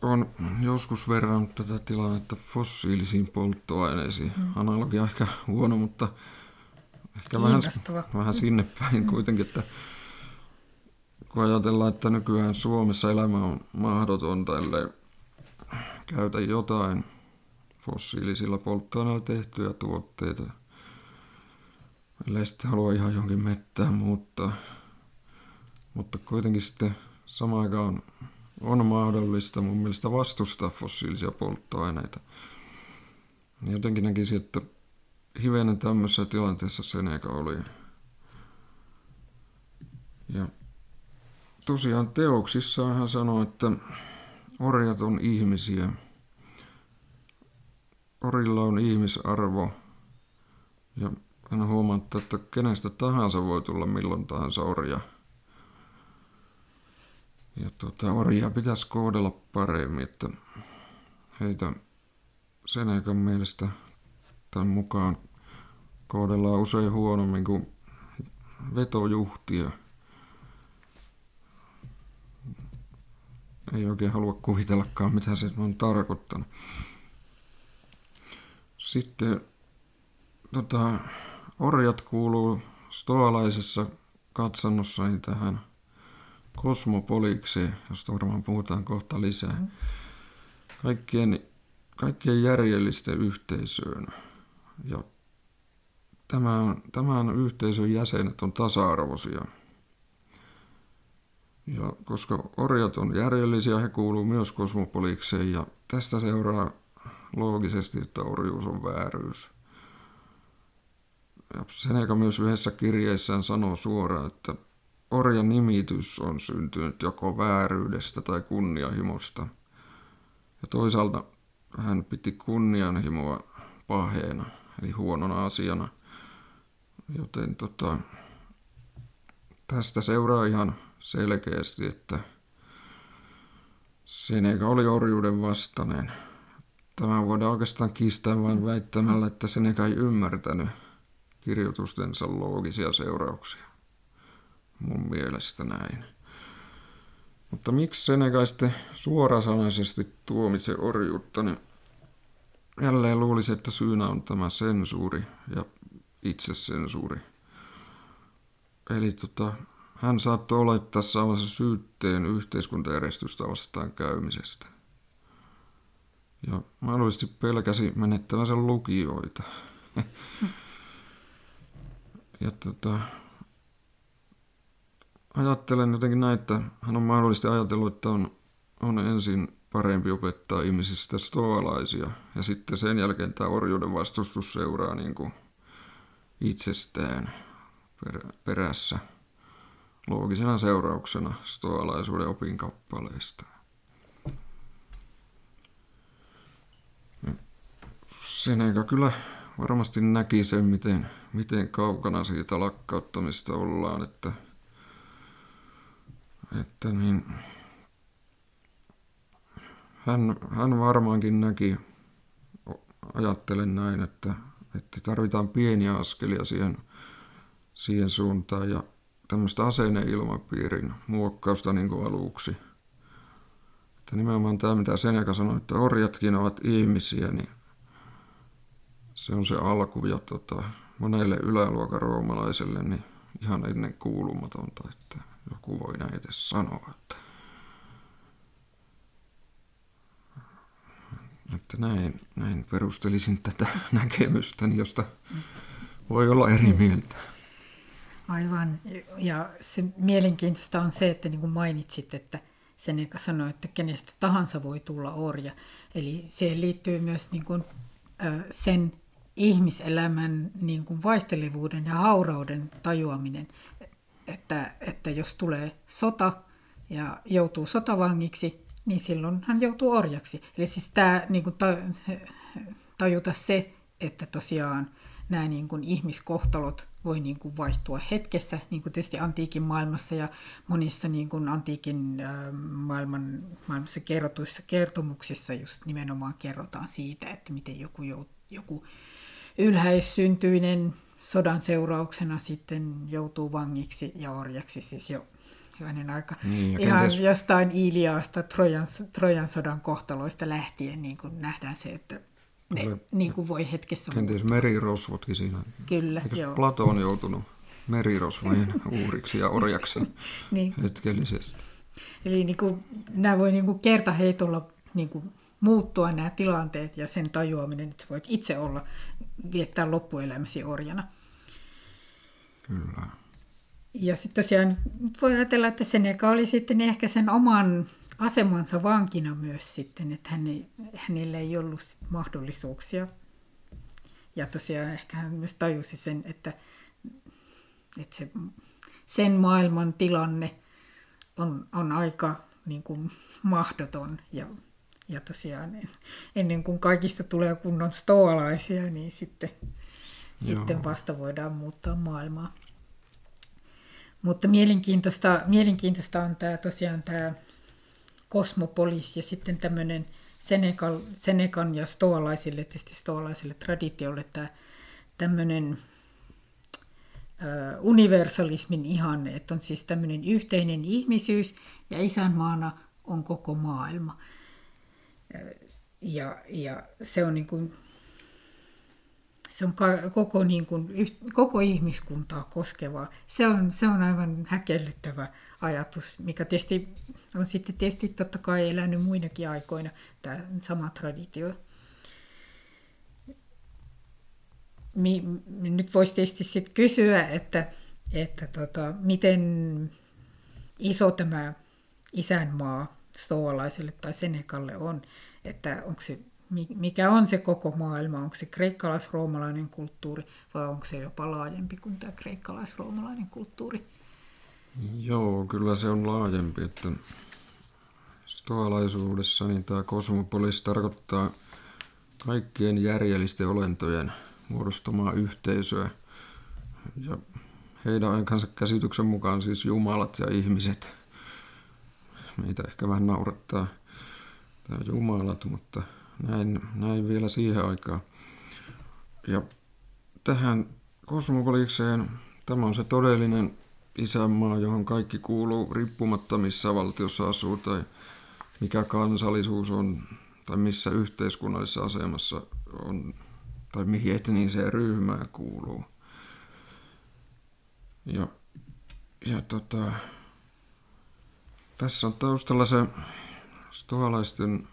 On joskus verrannut tätä tilannetta fossiilisiin polttoaineisiin. Mm. Analogia ehkä huono, mutta ehkä vähän, vähän sinne päin kuitenkin, että kun ajatellaan, että nykyään Suomessa elämä on mahdotonta, ellei käytä jotain fossiilisilla polttoaineilla tehtyjä tuotteita. Ellei sitten halua ihan jonkin mettään muuttaa. Mutta kuitenkin sitten samaan aikaan on mahdollista mun mielestä vastustaa fossiilisia polttoaineita. Jotenkin näkisin, että hivenen tämmöisessä tilanteessa Seneca oli. Ja tosiaan teoksissaan hän sanoi, että orjat on ihmisiä – orilla on ihmisarvo ja hän huomatta, että kenestä tahansa voi tulla milloin tahansa orja. Ja tuota, orjia pitäisi kohdella paremmin, että heitä Senekan mielestä tämän mukaan kohdellaan usein huonommin kuin vetojuhtia. Ei oikein halua kuvitellakaan, mitä se on tarkoittanut. Sitten tota, orjat kuuluu stoalaisessa katsannossa tähän kosmopolikseen, josta varmaan puhutaan kohta lisää. Mm. Kaikkien, kaikkien järjellisten yhteisöön. Ja tämän, tämän yhteisön jäsenet on tasa-arvoisia. Ja koska orjat on järjellisiä, he kuuluu myös kosmopolikseen ja tästä seuraa loogisesti, että orjuus on vääryys. ja Seneca myös yhdessä kirjeessään sanoo suoraan, että orjan nimitys on syntynyt joko vääryydestä tai kunnianhimosta. Ja toisaalta hän piti kunnianhimoa paheena, eli huonona asiana. Joten tota, tästä seuraa ihan selkeästi, että Seneca oli orjuuden vastainen. Tämä voidaan oikeastaan kiistää vain väittämällä, että Seneca ei ymmärtänyt kirjoitustensa loogisia seurauksia. Mun mielestä näin. Mutta miksi Seneca sitten suorasanaisesti tuomitse orjuutta, niin jälleen luulisi, että syynä on tämä sensuuri ja itsesensuuri. Eli tota, hän saattoi olettaa saavansa syytteen yhteiskuntajärjestystä vastaan käymisestä. Ja mahdollisesti pelkäsi menettävänsä lukijoita. ja tota, ajattelen jotenkin näin, että hän on mahdollisesti ajatellut, että on, on ensin parempi opettaa ihmisistä stoalaisia ja sitten sen jälkeen tämä orjuuden vastustus seuraa niin kuin itsestään perässä loogisena seurauksena stoalaisuuden opinkappaleista. Seneca kyllä varmasti näki sen, miten, miten kaukana siitä lakkauttamista ollaan, että, että niin, hän, hän varmaankin näki, ajattelen näin, että, että tarvitaan pieniä askelia siihen, siihen suuntaan ja tämmöistä asenneilmapiirin muokkausta niin kuin aluksi. Että nimenomaan tämä, mitä Seneca sanoi, että orjatkin ovat ihmisiä, niin se on se alku ja tota, monelle yläluokan roomalaiselle niin ihan ennen kuulumatonta, että joku voi näitä sanoa. Että, että näin, näin perustelisin tätä näkemystä, josta voi olla eri mieltä. Aivan. Ja se mielenkiintoista on se, että niin kuin mainitsit, että sen joka sanoi, että kenestä tahansa voi tulla orja. Eli siihen liittyy myös niin kuin, sen ihmiselämän niin kuin vaihtelevuuden ja haurauden tajuaminen, että, että jos tulee sota ja joutuu sotavangiksi, niin silloin hän joutuu orjaksi. Eli siis tämä niin kuin tajuta se, että tosiaan nämä niin kuin ihmiskohtalot voi niin kuin vaihtua hetkessä, niin kuin tietysti antiikin maailmassa ja monissa niin kuin antiikin äh, maailman, maailmassa kerrotuissa kertomuksissa just nimenomaan kerrotaan siitä, että miten joku, joku ylhäissyntyinen sodan seurauksena sitten joutuu vangiksi ja orjaksi, siis jo hyvänen aika. Niin, Ihan kenties... jostain Iliasta, Trojan, Trojan sodan kohtaloista lähtien niin kuin nähdään se, että ne Ole, niin kuin voi hetkessä Kenties merirosvotkin siinä. Kyllä, Eikös joo. Plato on joutunut merirosvojen uuriksi ja orjaksi niin. hetkellisesti. Eli niin kuin, nämä voi niin kuin kertaheitolla niin kuin muuttua nämä tilanteet ja sen tajuaminen, että voit itse olla, viettää loppuelämäsi orjana. Kyllä. Ja sitten tosiaan voi ajatella, että Seneca oli sitten ehkä sen oman asemansa vankina myös sitten, että hän ei, hänellä ei ollut mahdollisuuksia. Ja tosiaan ehkä hän myös tajusi sen, että, että se, sen maailman tilanne on, on aika niin kuin, mahdoton ja ja tosiaan ennen kuin kaikista tulee kunnon stoalaisia, niin sitten, sitten vasta voidaan muuttaa maailmaa. Mutta mielenkiintoista, mielenkiintoista on tämä tosiaan tämä kosmopolis ja sitten tämmöinen Senegal, Senekan ja stoalaisille, tietysti stoalaisille traditiolle tämä tämmöinen universalismin ihanne, että on siis tämmöinen yhteinen ihmisyys ja isänmaana on koko maailma. Ja, ja se on, niin kuin, se on koko, niin kuin, koko ihmiskuntaa koskevaa. Se on, se on aivan häkellyttävä ajatus, mikä tietysti on sitten tietysti totta kai elänyt muinakin aikoina, tämä sama traditio. Nyt voisi tietysti sitten kysyä, että, että tota, miten iso tämä isänmaa stoalaiselle tai Senekalle on, että onko se mikä on se koko maailma, onko se kreikkalais-roomalainen kulttuuri vai onko se jopa laajempi kuin tämä kreikkalais-roomalainen kulttuuri? Joo, kyllä se on laajempi, että stoalaisuudessa niin tämä kosmopolis tarkoittaa kaikkien järjellisten olentojen muodostamaa yhteisöä. Ja heidän aikansa käsityksen mukaan siis jumalat ja ihmiset. Meitä ehkä vähän naurattaa tämä jumalat, mutta näin, näin vielä siihen aikaan. Ja tähän kosmopolikseen tämä on se todellinen isänmaa, johon kaikki kuuluu riippumatta missä valtiossa asuu tai mikä kansallisuus on tai missä yhteiskunnallisessa asemassa on tai mihin etniseen ryhmään kuuluu. Ja, ja tota, tässä on taustalla se stoalaisten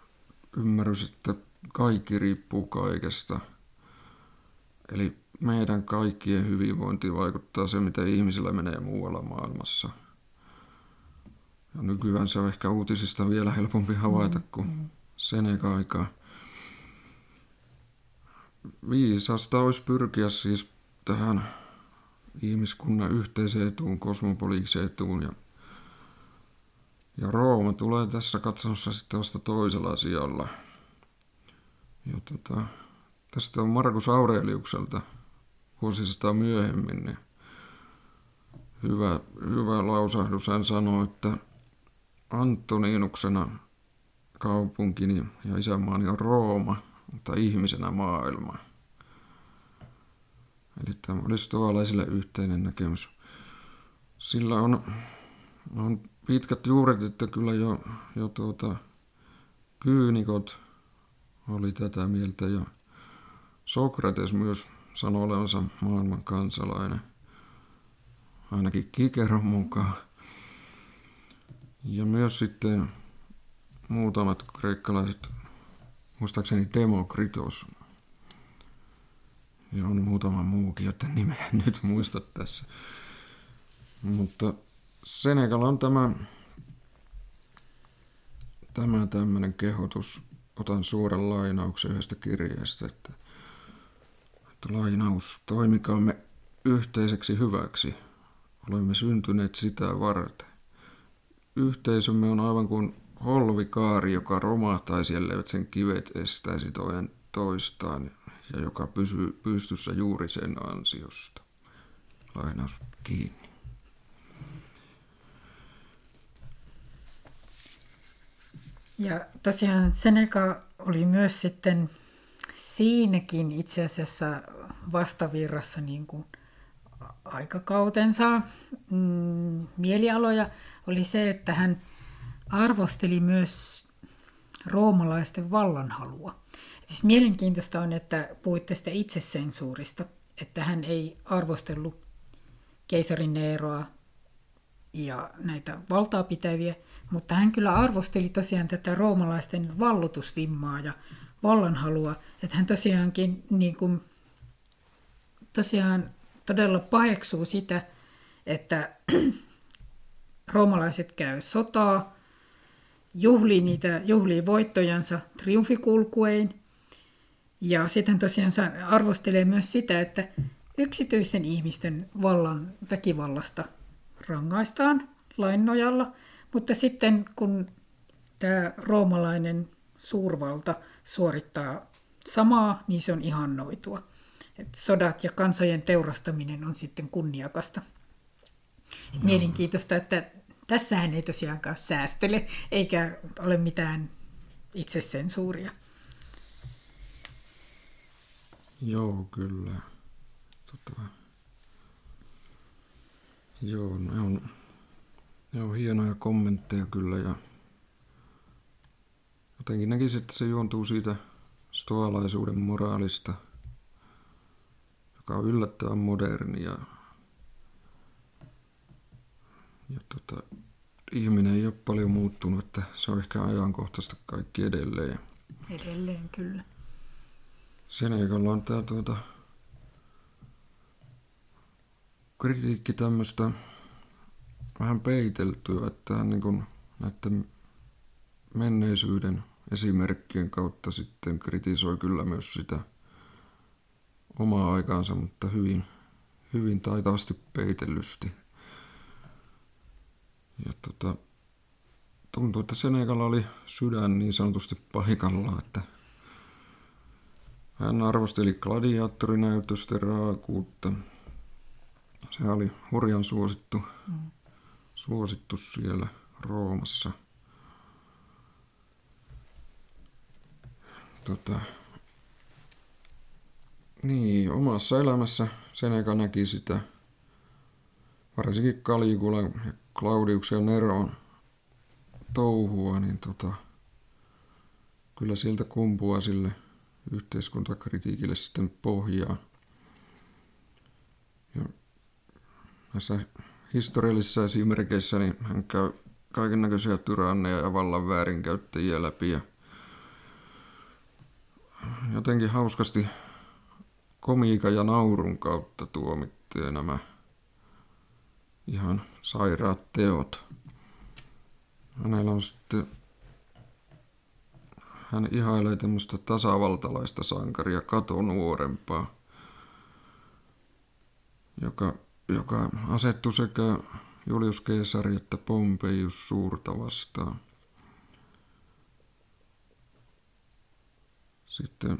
ymmärrys, että kaikki riippuu kaikesta. Eli meidän kaikkien hyvinvointi vaikuttaa se, mitä ihmisillä menee muualla maailmassa. Ja nykyään se on ehkä uutisista vielä helpompi havaita kuin mm. sen aikaa. Viisasta olisi pyrkiä siis tähän ihmiskunnan yhteiseen etuun, kosmopoliikseen etuun. Ja, ja Rooma tulee tässä katsomussa sitten vasta toisella sijalla. Ja tota, tästä on Markus Aureliukselta vuosisataa myöhemmin, niin hyvä, hyvä lausahdus. Hän sanoi, että Antoniinuksena kaupunkini ja isänmaani on Rooma, mutta ihmisenä maailma. Eli tämä oli stoalaisille yhteinen näkemys. Sillä on, on pitkät juuret, että kyllä jo, jo tuota, kyynikot oli tätä mieltä ja Sokrates myös sanoi olevansa maailman kansalainen, ainakin Kikeron mukaan. Ja myös sitten muutamat kreikkalaiset, muistaakseni Demokritos, ja on muutama muukin, joten nimeä nyt muista tässä. Mutta Senegal on tämä, tämä tämmöinen kehotus. Otan suoran lainauksen yhdestä kirjeestä, että, että lainaus, toimikaamme yhteiseksi hyväksi. Olemme syntyneet sitä varten. Yhteisömme on aivan kuin holvikaari, joka romahtaisi, elleivät sen kivet estäisi toinen toistaan ja joka pysyy pystyssä juuri sen ansiosta. Lainaus kiinni. Ja tosiaan Seneca oli myös sitten siinäkin itse asiassa vastavirrassa niin kuin aikakautensa mm, mielialoja oli se, että hän arvosteli myös roomalaisten vallanhalua. Siis mielenkiintoista on, että puhuitte sitä itsesensuurista, että hän ei arvostellut keisarin Neeroa ja näitä valtaa pitäviä, mutta hän kyllä arvosteli tosiaan tätä roomalaisten vallutusvimmaa ja vallanhalua, että hän tosiaankin niin kuin, tosiaan todella paheksuu sitä, että roomalaiset käy sotaa, juhlii niitä juhlii voittojansa triumfikulkuein ja sitten tosiaan arvostelee myös sitä, että yksityisten ihmisten vallan väkivallasta rangaistaan lain nojalla, mutta sitten kun tämä roomalainen suurvalta suorittaa samaa, niin se on ihannoitua. Et sodat ja kansojen teurastaminen on sitten kunniakasta. Et mielenkiintoista, että tässähän ei tosiaankaan säästele, eikä ole mitään itsesensuuria. Joo, kyllä. Tota, joo, ne on, ne on hienoja kommentteja kyllä ja jotenkin näkisin, että se juontuu siitä stoalaisuuden moraalista, joka on yllättävän moderni ja, ja tota, ihminen ei ole paljon muuttunut, että se on ehkä ajankohtaista kaikki edelleen. Edelleen, kyllä. Senegalla on tämä tuota, kritiikki tämmöistä vähän peiteltyä, että hän niin näiden menneisyyden esimerkkien kautta sitten kritisoi kyllä myös sitä omaa aikaansa, mutta hyvin, hyvin taitavasti peitellysti. Ja tota, tuntuu, että Senegalla oli sydän niin sanotusti paikalla, että hän arvosteli gladiaattorinäytösten raakuutta. Se oli hurjan suosittu, mm. suosittu siellä Roomassa. Tota, niin, omassa elämässä Seneca näki sitä, varsinkin Caligulan ja Claudiuksen Neron touhua, niin tota, kyllä sieltä kumpua sille yhteiskuntakritiikille sitten pohjaa. Ja näissä historiallisissa esimerkkeissä niin hän käy kaiken näköisiä tyranneja ja vallan väärinkäyttäjiä läpi ja jotenkin hauskasti komiikan ja naurun kautta tuomittiin nämä ihan sairaat teot. Hänellä on sitten, hän ihailee tämmöistä tasavaltalaista sankaria katonuorempaa, joka, joka asettui sekä Julius Caesari että Pompeius suurta vastaan. Sitten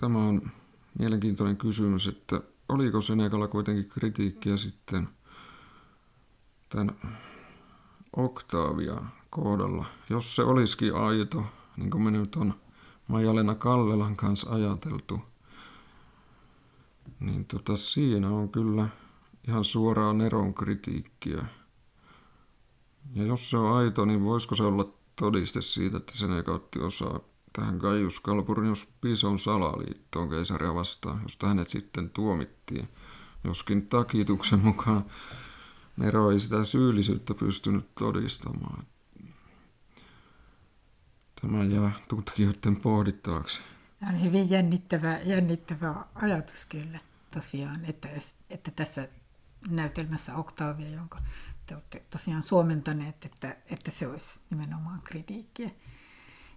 tämä on mielenkiintoinen kysymys, että oliko Senekalla kuitenkin kritiikkiä sitten tämän Octavia kohdalla. Jos se olisikin aito, niin kuin me nyt on Majalena Kallelan kanssa ajateltu, niin tota, siinä on kyllä ihan suoraa Neron kritiikkiä. Ja jos se on aito, niin voisiko se olla todiste siitä, että sen ei otti osaa tähän Gaius Calpurnius Pison salaliittoon keisaria vastaan, josta hänet sitten tuomittiin. Joskin takituksen mukaan Nero ei sitä syyllisyyttä pystynyt todistamaan. Tämä jää tutkijoiden pohdittavaksi. Tämä on hyvin jännittävä, jännittävä ajatus kyllä tosiaan, että, että tässä näytelmässä Octavia, jonka te olette tosiaan suomentaneet, että, että se olisi nimenomaan kritiikkiä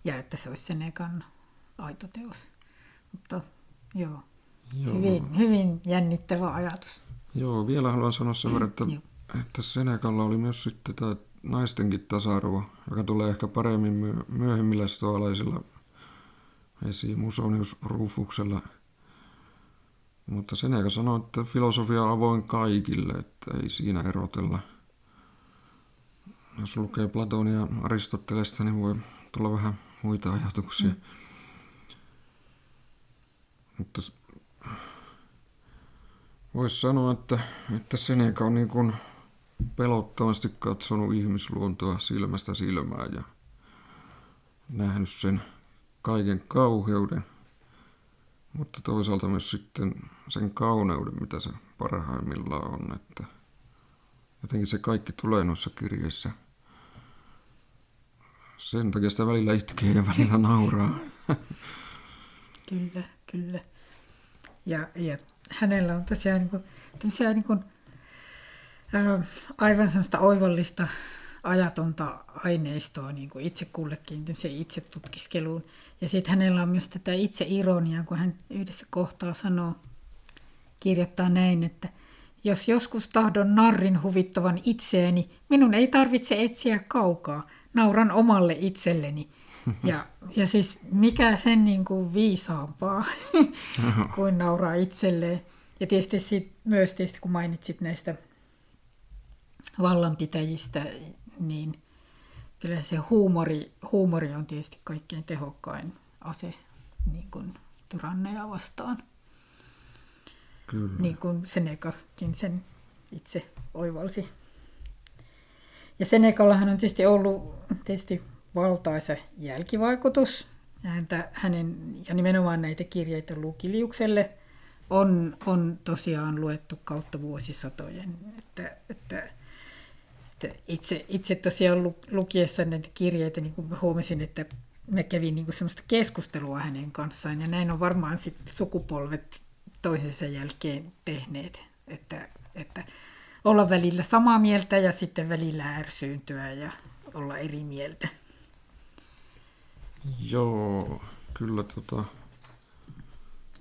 ja että se olisi sen ekan aito teos. Mutta joo, joo. Hyvin, hyvin jännittävä ajatus. Joo, vielä haluan sanoa sen verran, että, että Senekalla oli myös sitten tämä naistenkin tasa-arvo, joka tulee ehkä paremmin myöhemmillä stoalaisilla esiin Musonius Rufuksella. Mutta Seneca sanoi, että filosofia on avoin kaikille, että ei siinä erotella. Jos lukee Platonia Aristotelesta, niin voi tulla vähän muita ajatuksia. Mm. Mutta voisi sanoa, että, että Seneca on niin kuin pelottavasti katsonut ihmisluontoa silmästä silmään ja nähnyt sen kaiken kauheuden, mutta toisaalta myös sitten sen kauneuden, mitä se parhaimmillaan on. Että jotenkin se kaikki tulee noissa kirjeissä – sen takia sitä välillä itkee ja välillä nauraa. kyllä, kyllä. Ja, ja hänellä on tosiaan niin kuin, niin kuin, ää, aivan sellaista oivallista ajatonta aineistoa niin kuin itse kullekin itse tutkiskeluun. Ja sitten hänellä on myös tätä itse ironiaa, kun hän yhdessä kohtaa sanoo, kirjoittaa näin, että jos joskus tahdon narrin huvittavan itseäni, minun ei tarvitse etsiä kaukaa – nauran omalle itselleni. Ja, ja siis mikä sen niin kuin viisaampaa kuin nauraa itselleen. Ja tietysti sit, myös tietysti kun mainitsit näistä vallanpitäjistä, niin kyllä se huumori, huumori on tietysti kaikkein tehokkain ase niin kuin tyranneja vastaan. Kyllä. Niin kuin Senekakin sen itse oivalsi. Ja Senekallahan on tietysti ollut tietysti valtaisa jälkivaikutus. Häntä, hänen, ja nimenomaan näitä kirjeitä Lukiliukselle on, on tosiaan luettu kautta vuosisatojen. Että, että, itse, itse tosiaan lukiessa näitä kirjeitä niin huomasin, että me kävin niin semmoista keskustelua hänen kanssaan. Ja näin on varmaan sitten sukupolvet toisensa jälkeen tehneet. Että, että olla välillä samaa mieltä ja sitten välillä ärsyyntyä ja olla eri mieltä. Joo, kyllä tota,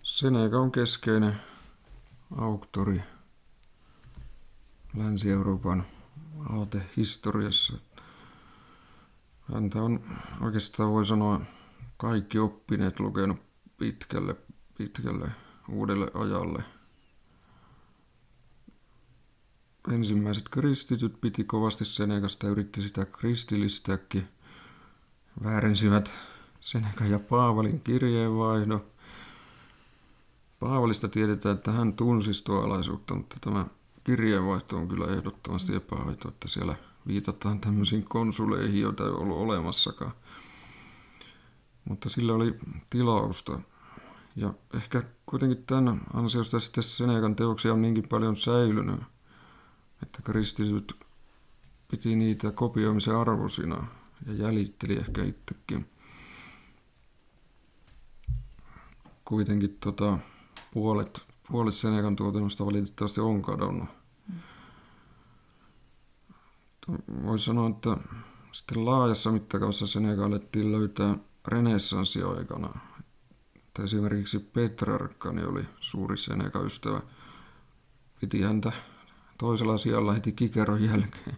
Seneca on keskeinen auktori Länsi-Euroopan aatehistoriassa. Häntä on oikeastaan voi sanoa kaikki oppineet lukenut pitkälle, pitkälle uudelle ajalle. Ensimmäiset kristityt piti kovasti Senekasta ja yritti sitä kristillistääkin. Väärensivät Seneca ja Paavalin kirjeenvaihdon. Paavalista tiedetään, että hän tunsi stoalaisuutta, mutta tämä kirjeenvaihto on kyllä ehdottomasti epäaito, että siellä viitataan tämmöisiin konsuleihin, joita ei ollut olemassakaan. Mutta sillä oli tilausta. Ja ehkä kuitenkin tämän ansiosta sitten Senekan teoksia on niinkin paljon säilynyt, että kristityt piti niitä kopioimisen arvoisina ja jäljitteli ehkä itsekin. Kuitenkin tota, puolet, puolet Senekan tuotannosta valitettavasti on kadonnut. Voisi sanoa, että sitten laajassa mittakaavassa Seneca alettiin löytää renessanssiaikana. Että esimerkiksi Petrarkani oli suuri Seneca-ystävä. Piti häntä toisella sijalla heti Kikeron jälkeen.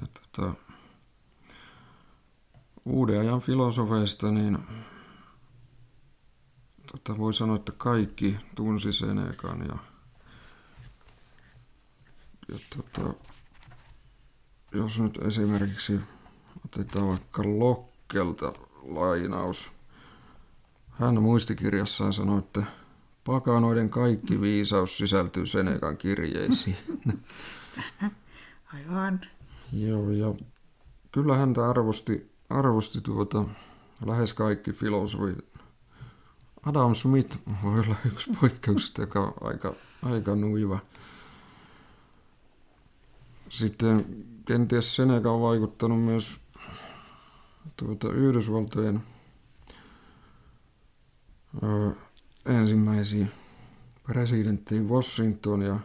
Ja tota, uuden ajan filosofeista, niin tota, voi sanoa, että kaikki tunsi Senekan ja, ja tota, jos nyt esimerkiksi otetaan vaikka Lokkelta lainaus. Hän muistikirjassaan sanoi, että pakanoiden kaikki viisaus sisältyy Senekan kirjeisiin. Aivan. Joo, ja kyllä häntä arvosti, arvosti tuota, lähes kaikki filosofit. Adam Smith voi olla yksi poikkeuksista, joka on aika, aika nuiva. Sitten kenties Seneca on vaikuttanut myös tuota, Yhdysvaltojen ö, ensimmäisiin presidentteihin Washington ja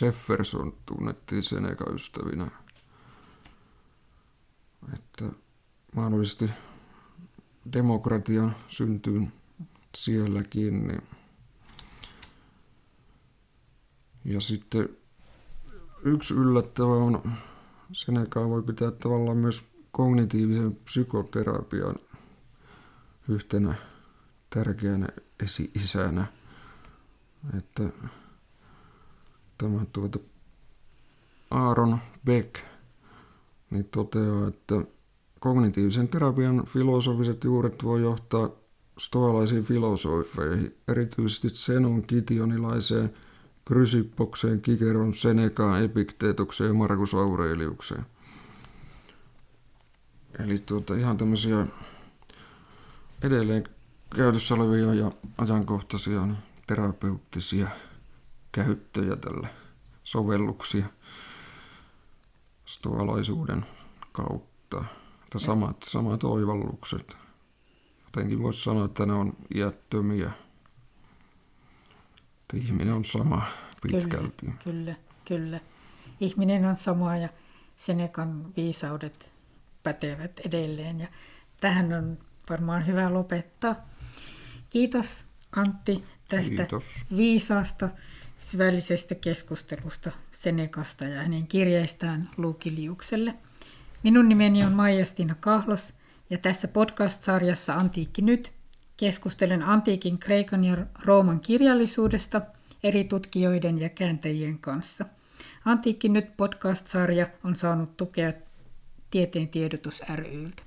Jefferson tunnettiin Seneca-ystävinä. Että mahdollisesti demokratian syntyyn sielläkin. Niin. Ja sitten yksi yllättävä on Seneca voi pitää tavallaan myös kognitiivisen psykoterapian yhtenä tärkeänä esi-isänä. Että tämä tuota Aaron Beck niin toteaa, että kognitiivisen terapian filosofiset juuret voi johtaa stoalaisiin filosofeihin, erityisesti Senon kitionilaiseen – Krysippokseen, Kikeron, Senekaan, Epikteetokseen ja Markus Aureliukseen. Eli tuota, ihan tämmöisiä edelleen käytössä olevia ja ajankohtaisia niin terapeuttisia käyttöjä tällä sovelluksia stoalaisuuden kautta. Että samat, samat oivallukset. Jotenkin voisi sanoa, että ne on iättömiä että ihminen on sama pitkälti. Kyllä, kyllä, kyllä. Ihminen on sama ja Senekan viisaudet pätevät edelleen. Ja tähän on varmaan hyvä lopettaa. Kiitos Antti tästä Kiitos. viisaasta syvällisestä keskustelusta Senekasta ja hänen kirjeistään Luukiliukselle. Minun nimeni on Maija-Stina Kahlos ja tässä podcast-sarjassa Antiikki nyt Keskustelen antiikin Kreikan ja Rooman kirjallisuudesta eri tutkijoiden ja kääntäjien kanssa. Antiikki nyt podcast-sarja on saanut tukea Tieteen tiedotus ryltä.